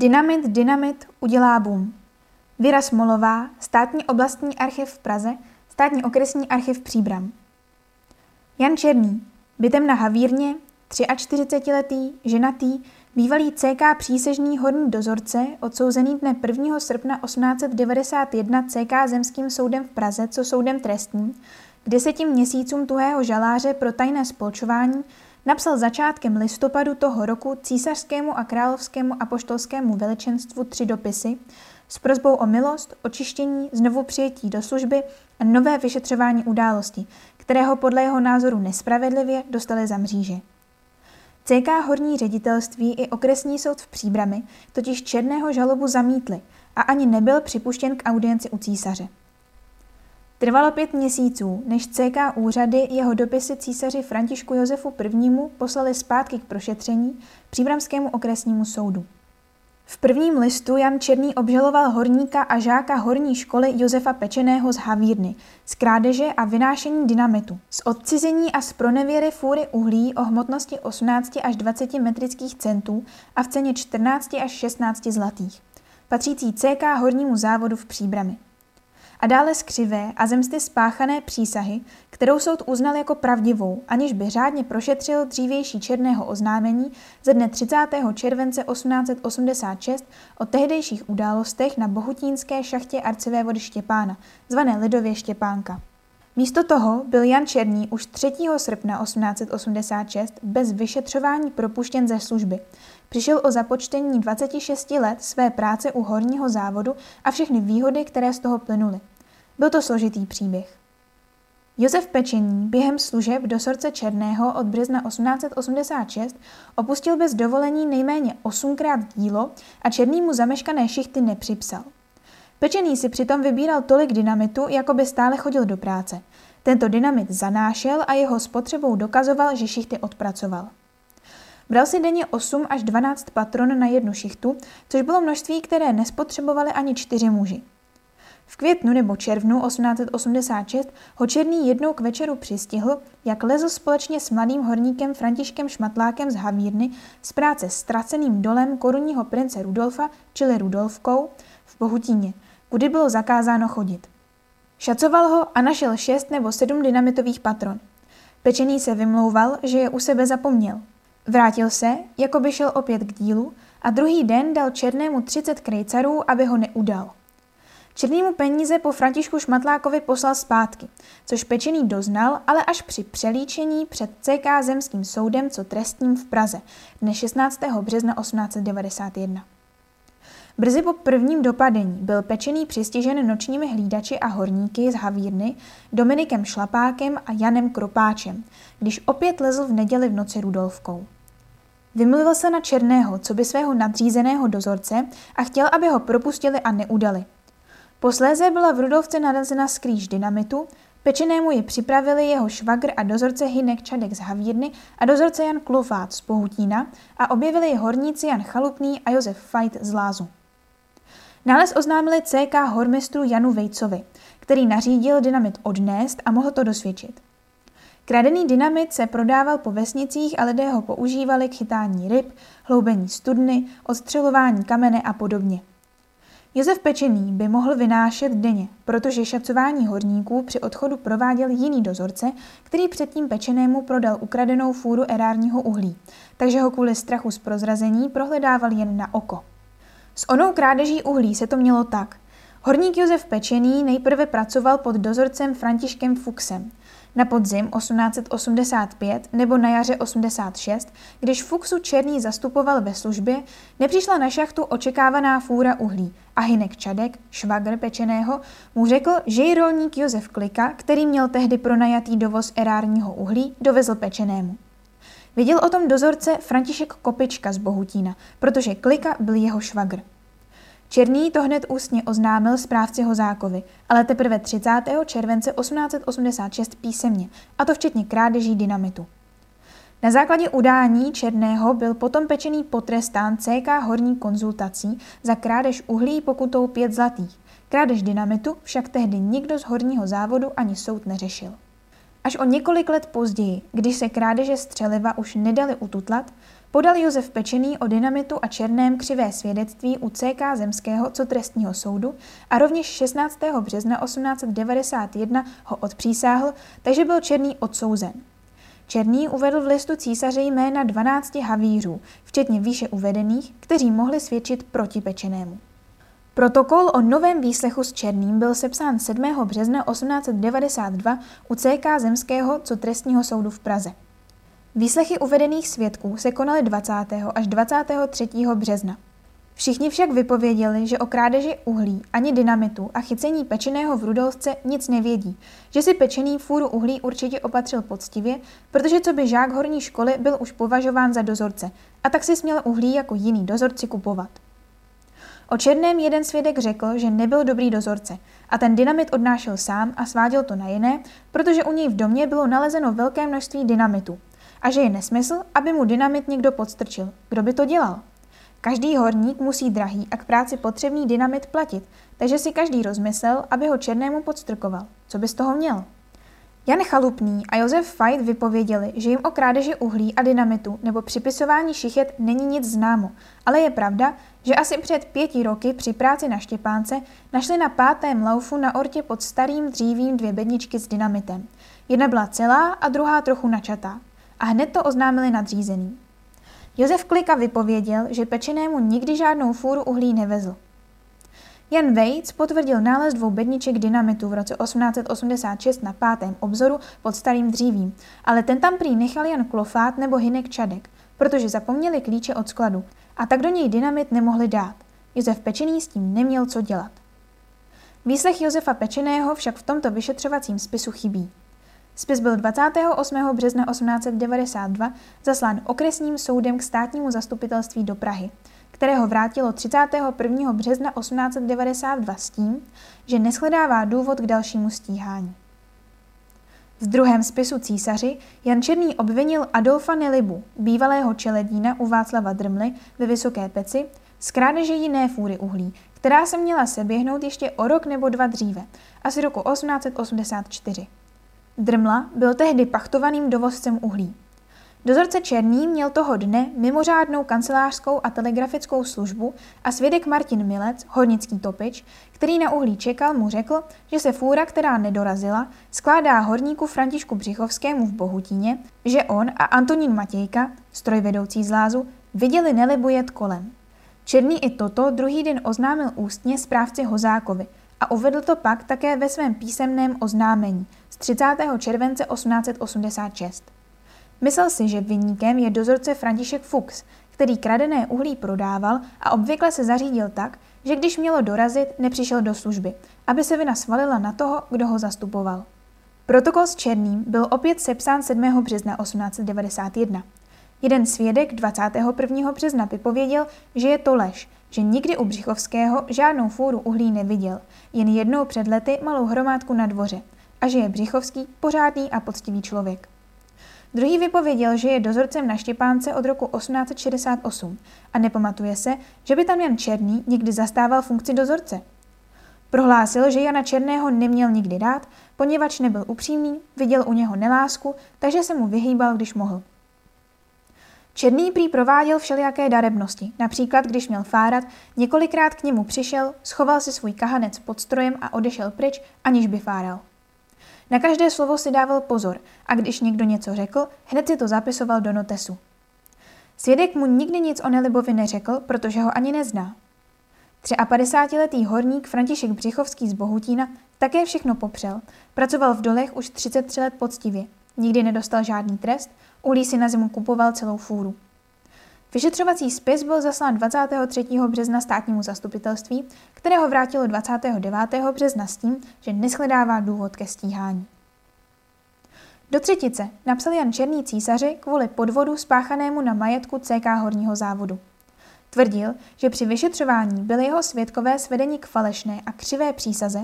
Dynamit, dynamit, udělá boom. Věra Smolová, státní oblastní archiv v Praze, státní okresní archiv Příbram. Jan Černý, bytem na Havírně, 43-letý, ženatý, bývalý CK přísežný horní dozorce, odsouzený dne 1. srpna 1891 CK Zemským soudem v Praze, co soudem trestním, k deseti měsícům tuhého žaláře pro tajné spolčování napsal začátkem listopadu toho roku císařskému a královskému apoštolskému veličenstvu tři dopisy s prozbou o milost, očištění, znovu přijetí do služby a nové vyšetřování události, kterého podle jeho názoru nespravedlivě dostali za mříže. CK Horní ředitelství i okresní soud v Příbrami totiž černého žalobu zamítli a ani nebyl připuštěn k audienci u císaře. Trvalo pět měsíců, než CK úřady jeho dopisy císaři Františku Josefu I. poslali zpátky k prošetření Příbramskému okresnímu soudu. V prvním listu Jan Černý obžaloval horníka a žáka horní školy Josefa Pečeného z Havírny z krádeže a vynášení dynamitu, z odcizení a z pronevěry fůry uhlí o hmotnosti 18 až 20 metrických centů a v ceně 14 až 16 zlatých, patřící CK hornímu závodu v Příbrami a dále skřivé a zemsty spáchané přísahy, kterou soud uznal jako pravdivou, aniž by řádně prošetřil dřívější černého oznámení ze dne 30. července 1886 o tehdejších událostech na bohutínské šachtě vody Štěpána, zvané lidově Štěpánka. Místo toho byl Jan Černý už 3. srpna 1886 bez vyšetřování propuštěn ze služby. Přišel o započtení 26 let své práce u horního závodu a všechny výhody, které z toho plynuly. Byl to složitý příběh. Josef Pečení během služeb do sorce Černého od března 1886 opustil bez dovolení nejméně osmkrát dílo a Černý mu zameškané šichty nepřipsal. Pečený si přitom vybíral tolik dynamitu, jako by stále chodil do práce. Tento dynamit zanášel a jeho spotřebou dokazoval, že šichty odpracoval. Bral si denně 8 až 12 patron na jednu šichtu, což bylo množství, které nespotřebovali ani čtyři muži. V květnu nebo červnu 1886 ho Černý jednou k večeru přistihl, jak lezl společně s mladým horníkem Františkem Šmatlákem z Havírny z práce ztraceným dolem korunního prince Rudolfa, čili Rudolfkou, v Bohutíně, kudy bylo zakázáno chodit. Šacoval ho a našel šest nebo sedm dynamitových patron. Pečený se vymlouval, že je u sebe zapomněl. Vrátil se, jako by šel opět k dílu, a druhý den dal Černému 30 krejcarů, aby ho neudal. Černýmu peníze po Františku Šmatlákovi poslal zpátky, což Pečený doznal, ale až při přelíčení před CK Zemským soudem co trestním v Praze dne 16. března 1891. Brzy po prvním dopadení byl Pečený přistižen nočními hlídači a horníky z Havírny Dominikem Šlapákem a Janem Kropáčem, když opět lezl v neděli v noci Rudolfkou. Vymluvil se na Černého, co by svého nadřízeného dozorce a chtěl, aby ho propustili a neudali. Posléze byla v Rudolfce narazena skrýž dynamitu, pečenému ji připravili jeho švagr a dozorce Hinek Čadek z Havírny a dozorce Jan Klofát z Pohutína a objevili ji horníci Jan Chalupný a Josef Fajt z Lázu. Nález oznámili CK hormistru Janu Vejcovi, který nařídil dynamit odnést a mohl to dosvědčit. Kradený dynamit se prodával po vesnicích a lidé ho používali k chytání ryb, hloubení studny, odstřelování kamene a podobně. Josef Pečený by mohl vynášet denně, protože šacování horníků při odchodu prováděl jiný dozorce, který předtím Pečenému prodal ukradenou fůru erárního uhlí, takže ho kvůli strachu z prozrazení prohledával jen na oko. S onou krádeží uhlí se to mělo tak. Horník Josef Pečený nejprve pracoval pod dozorcem Františkem Fuxem. Na podzim 1885 nebo na jaře 86, když Fuxu Černý zastupoval ve službě, nepřišla na šachtu očekávaná fůra uhlí a Hinek Čadek, švagr pečeného, mu řekl, že ji rolník Josef Klika, který měl tehdy pronajatý dovoz erárního uhlí, dovezl pečenému. Viděl o tom dozorce František Kopička z Bohutína, protože Klika byl jeho švagr. Černý to hned ústně oznámil správci Hozákovi, ale teprve 30. července 1886 písemně, a to včetně krádeží dynamitu. Na základě udání Černého byl potom pečený potrestán CK horní konzultací za krádež uhlí pokutou pět zlatých. Krádež dynamitu však tehdy nikdo z horního závodu ani soud neřešil. Až o několik let později, když se krádeže střeliva už nedali ututlat, podal Josef Pečený o dynamitu a černém křivé svědectví u CK Zemského co trestního soudu a rovněž 16. března 1891 ho odpřísáhl, takže byl Černý odsouzen. Černý uvedl v listu císaře jména 12 havířů, včetně výše uvedených, kteří mohli svědčit proti Pečenému. Protokol o novém výslechu s Černým byl sepsán 7. března 1892 u CK Zemského co trestního soudu v Praze. Výslechy uvedených svědků se konaly 20. až 23. března. Všichni však vypověděli, že o krádeži uhlí ani dynamitu a chycení pečeného v Rudolfce nic nevědí, že si pečený fůru uhlí určitě opatřil poctivě, protože co by žák horní školy byl už považován za dozorce a tak si směl uhlí jako jiný dozorci kupovat. O Černém jeden svědek řekl, že nebyl dobrý dozorce a ten dynamit odnášel sám a sváděl to na jiné, protože u něj v domě bylo nalezeno velké množství dynamitu a že je nesmysl, aby mu dynamit někdo podstrčil. Kdo by to dělal? Každý horník musí drahý a k práci potřebný dynamit platit, takže si každý rozmyslel, aby ho Černému podstrkoval. Co by z toho měl? Jan Chalupný a Josef Fajt vypověděli, že jim o krádeži uhlí a dynamitu nebo připisování šichet není nic známo, ale je pravda, že asi před pěti roky při práci na Štěpánce našli na pátém laufu na ortě pod starým dřívím dvě bedničky s dynamitem. Jedna byla celá a druhá trochu načatá. A hned to oznámili nadřízený. Josef Klika vypověděl, že pečenému nikdy žádnou fůru uhlí nevezl. Jan Vejc potvrdil nález dvou bedniček dynamitu v roce 1886 na pátém obzoru pod starým dřívím, ale ten tam prý nechal Jan Klofát nebo Hinek Čadek, protože zapomněli klíče od skladu a tak do něj dynamit nemohli dát. Josef Pečený s tím neměl co dělat. Výslech Josefa Pečeného však v tomto vyšetřovacím spisu chybí. Spis byl 28. března 1892 zaslán okresním soudem k státnímu zastupitelství do Prahy, kterého vrátilo 31. března 1892 s tím, že neschledává důvod k dalšímu stíhání. V druhém spisu císaři Jan Černý obvinil Adolfa Nelibu, bývalého čeledína u Václava Drmly ve Vysoké peci, z krádeže jiné fůry uhlí, která se měla seběhnout ještě o rok nebo dva dříve, asi roku 1884. Drmla byl tehdy pachtovaným dovozcem uhlí. Dozorce Černý měl toho dne mimořádnou kancelářskou a telegrafickou službu a svědek Martin Milec, hornický topič, který na uhlí čekal, mu řekl, že se fůra, která nedorazila, skládá horníku Františku Břichovskému v Bohutíně, že on a Antonín Matějka, strojvedoucí z Lázu, viděli Nelibu jet kolem. Černý i toto druhý den oznámil ústně správci Hozákovi a uvedl to pak také ve svém písemném oznámení 30. července 1886. Myslel si, že vyníkem je dozorce František Fuchs, který kradené uhlí prodával a obvykle se zařídil tak, že když mělo dorazit, nepřišel do služby, aby se vina svalila na toho, kdo ho zastupoval. Protokol s Černým byl opět sepsán 7. března 1891. Jeden svědek 21. března vypověděl, že je to lež, že nikdy u Břichovského žádnou fůru uhlí neviděl, jen jednou před lety malou hromádku na dvoře a že je Břichovský pořádný a poctivý člověk. Druhý vypověděl, že je dozorcem na Štěpánce od roku 1868 a nepamatuje se, že by tam Jan Černý někdy zastával funkci dozorce. Prohlásil, že Jana Černého neměl nikdy rád, poněvadž nebyl upřímný, viděl u něho nelásku, takže se mu vyhýbal, když mohl. Černý prý prováděl všelijaké darebnosti, například když měl fárat, několikrát k němu přišel, schoval si svůj kahanec pod strojem a odešel pryč, aniž by fáral. Na každé slovo si dával pozor a když někdo něco řekl, hned si to zapisoval do notesu. Svědek mu nikdy nic o Nelibovi neřekl, protože ho ani nezná. 53-letý horník František Břichovský z Bohutína také všechno popřel. Pracoval v dolech už 33 let poctivě. Nikdy nedostal žádný trest, uhlí si na zimu kupoval celou fůru. Vyšetřovací spis byl zaslán 23. března státnímu zastupitelství, kterého vrátilo 29. března s tím, že neschledává důvod ke stíhání. Do třetice napsal Jan Černý císaři kvůli podvodu spáchanému na majetku CK Horního závodu. Tvrdil, že při vyšetřování byly jeho svědkové svedeni k falešné a křivé přísaze,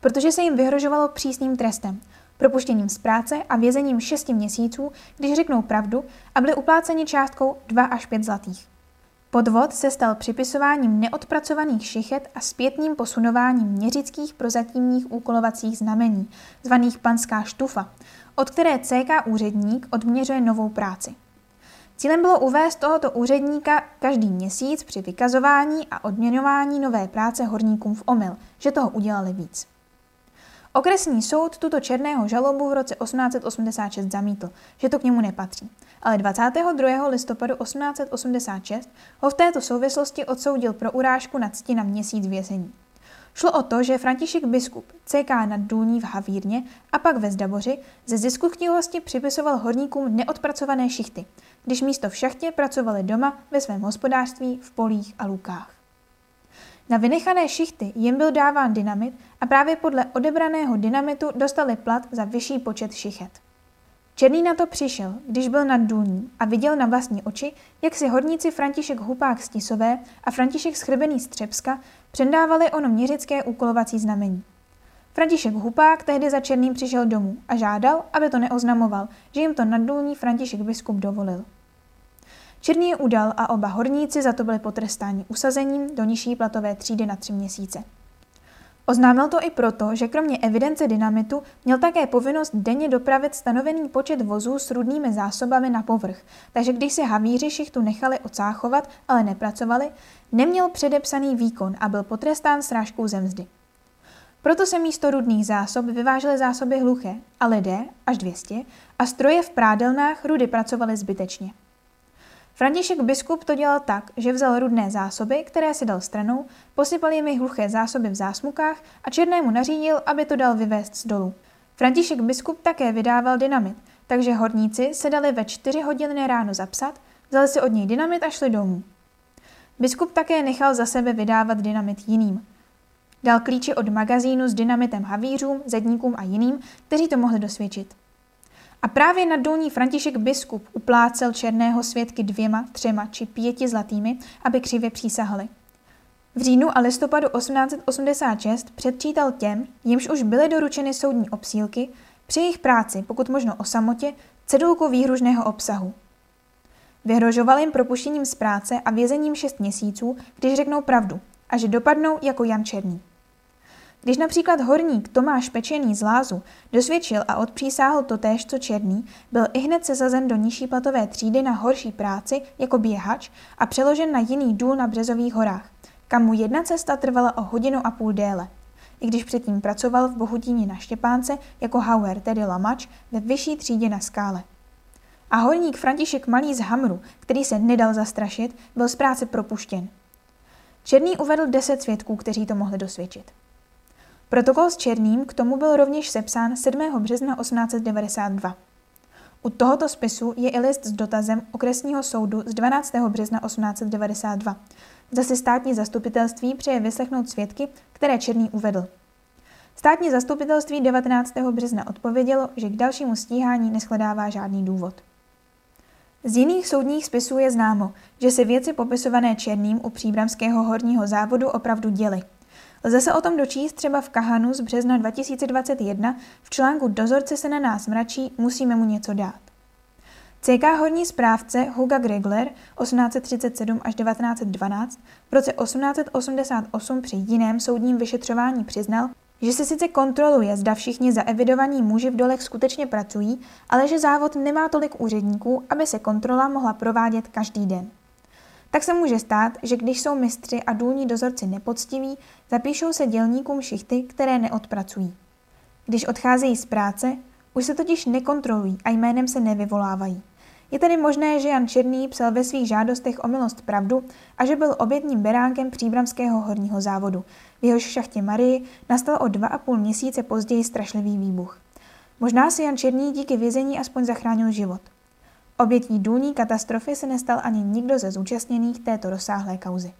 protože se jim vyhrožovalo přísným trestem, propuštěním z práce a vězením 6 měsíců, když řeknou pravdu a byli upláceni částkou 2 až 5 zlatých. Podvod se stal připisováním neodpracovaných šichet a zpětným posunováním měřických prozatímních úkolovacích znamení, zvaných panská štufa, od které CK úředník odměřuje novou práci. Cílem bylo uvést tohoto úředníka každý měsíc při vykazování a odměňování nové práce horníkům v omyl, že toho udělali víc. Okresní soud tuto černého žalobu v roce 1886 zamítl, že to k němu nepatří, ale 22. listopadu 1886 ho v této souvislosti odsoudil pro urážku na cti na měsíc vězení. Šlo o to, že František biskup CK nad Důní v Havírně a pak ve Zdaboři ze zisku chtivosti připisoval horníkům neodpracované šichty, když místo v šachtě pracovali doma ve svém hospodářství, v polích a lukách. Na vynechané šichty jim byl dáván dynamit a právě podle odebraného dynamitu dostali plat za vyšší počet šichet. Černý na to přišel, když byl nad důní a viděl na vlastní oči, jak si horníci František Hupák z Tisové a František Schrbený z Třebska předávali ono měřické úkolovací znamení. František Hupák tehdy za Černým přišel domů a žádal, aby to neoznamoval, že jim to naddůlní František biskup dovolil. Černý je udal a oba horníci za to byli potrestáni usazením do nižší platové třídy na tři měsíce. Oznámil to i proto, že kromě evidence dynamitu měl také povinnost denně dopravit stanovený počet vozů s rudnými zásobami na povrch, takže když si havíři šichtu nechali ocáchovat, ale nepracovali, neměl předepsaný výkon a byl potrestán srážkou zemzdy. Proto se místo rudných zásob vyvážely zásoby hluché a lidé, až 200, a stroje v prádelnách rudy pracovaly zbytečně. František biskup to dělal tak, že vzal rudné zásoby, které si dal stranou, posypal jimi hluché zásoby v zásmukách a Černému nařídil, aby to dal vyvést z dolu. František biskup také vydával dynamit, takže horníci se dali ve čtyři hodiny ráno zapsat, vzali si od něj dynamit a šli domů. Biskup také nechal za sebe vydávat dynamit jiným. Dal klíče od magazínu s dynamitem havířům, zedníkům a jiným, kteří to mohli dosvědčit. A právě na dolní František biskup uplácel černého svědky dvěma, třema či pěti zlatými, aby křivě přísahali. V říjnu a listopadu 1886 předčítal těm, jimž už byly doručeny soudní obsílky, při jejich práci, pokud možno o samotě, cedulku výhružného obsahu. Vyhrožoval jim propuštěním z práce a vězením šest měsíců, když řeknou pravdu a že dopadnou jako Jan Černý. Když například horník Tomáš Pečený z Lázu dosvědčil a odpřísáhl to též, co Černý, byl i hned sesazen do nižší platové třídy na horší práci jako běhač a přeložen na jiný důl na Březových horách, kam mu jedna cesta trvala o hodinu a půl déle. I když předtím pracoval v Bohutíně na Štěpánce jako hauer, tedy lamač, ve vyšší třídě na skále. A horník František Malý z Hamru, který se nedal zastrašit, byl z práce propuštěn. Černý uvedl deset svědků, kteří to mohli dosvědčit. Protokol s Černým k tomu byl rovněž sepsán 7. března 1892. U tohoto spisu je i list s dotazem okresního soudu z 12. března 1892. Zase státní zastupitelství přeje vyslechnout svědky, které Černý uvedl. Státní zastupitelství 19. března odpovědělo, že k dalšímu stíhání neschledává žádný důvod. Z jiných soudních spisů je známo, že se věci popisované Černým u příbramského horního závodu opravdu děly – Lze se o tom dočíst třeba v Kahanu z března 2021 v článku Dozorce se na nás mračí, musíme mu něco dát. CK horní správce Huga Gregler 1837 až 1912 v roce 1888 při jiném soudním vyšetřování přiznal, že se sice kontroluje, zda všichni zaevidovaní muži v dolech skutečně pracují, ale že závod nemá tolik úředníků, aby se kontrola mohla provádět každý den. Tak se může stát, že když jsou mistři a důlní dozorci nepoctiví, zapíšou se dělníkům šichty, které neodpracují. Když odcházejí z práce, už se totiž nekontrolují a jménem se nevyvolávají. Je tedy možné, že Jan Černý psal ve svých žádostech o milost pravdu a že byl obětním beránkem příbramského horního závodu. V jehož šachtě Marii nastal o dva a půl měsíce později strašlivý výbuch. Možná si Jan Černý díky vězení aspoň zachránil život. Obětí důlní katastrofy se nestal ani nikdo ze zúčastněných této rozsáhlé kauzy.